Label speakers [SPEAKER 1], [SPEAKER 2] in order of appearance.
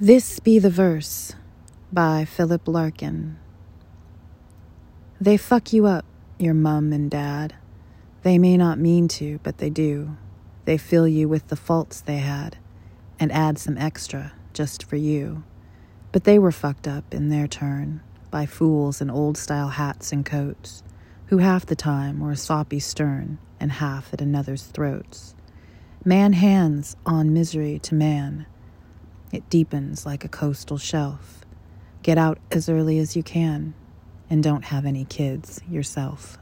[SPEAKER 1] This Be the Verse by Philip Larkin. They fuck you up, your mum and dad. They may not mean to, but they do. They fill you with the faults they had and add some extra just for you. But they were fucked up in their turn by fools in old style hats and coats who half the time were soppy stern and half at another's throats. Man hands on misery to man it deepens like a coastal shelf. Get out as early as you can, and don't have any kids yourself.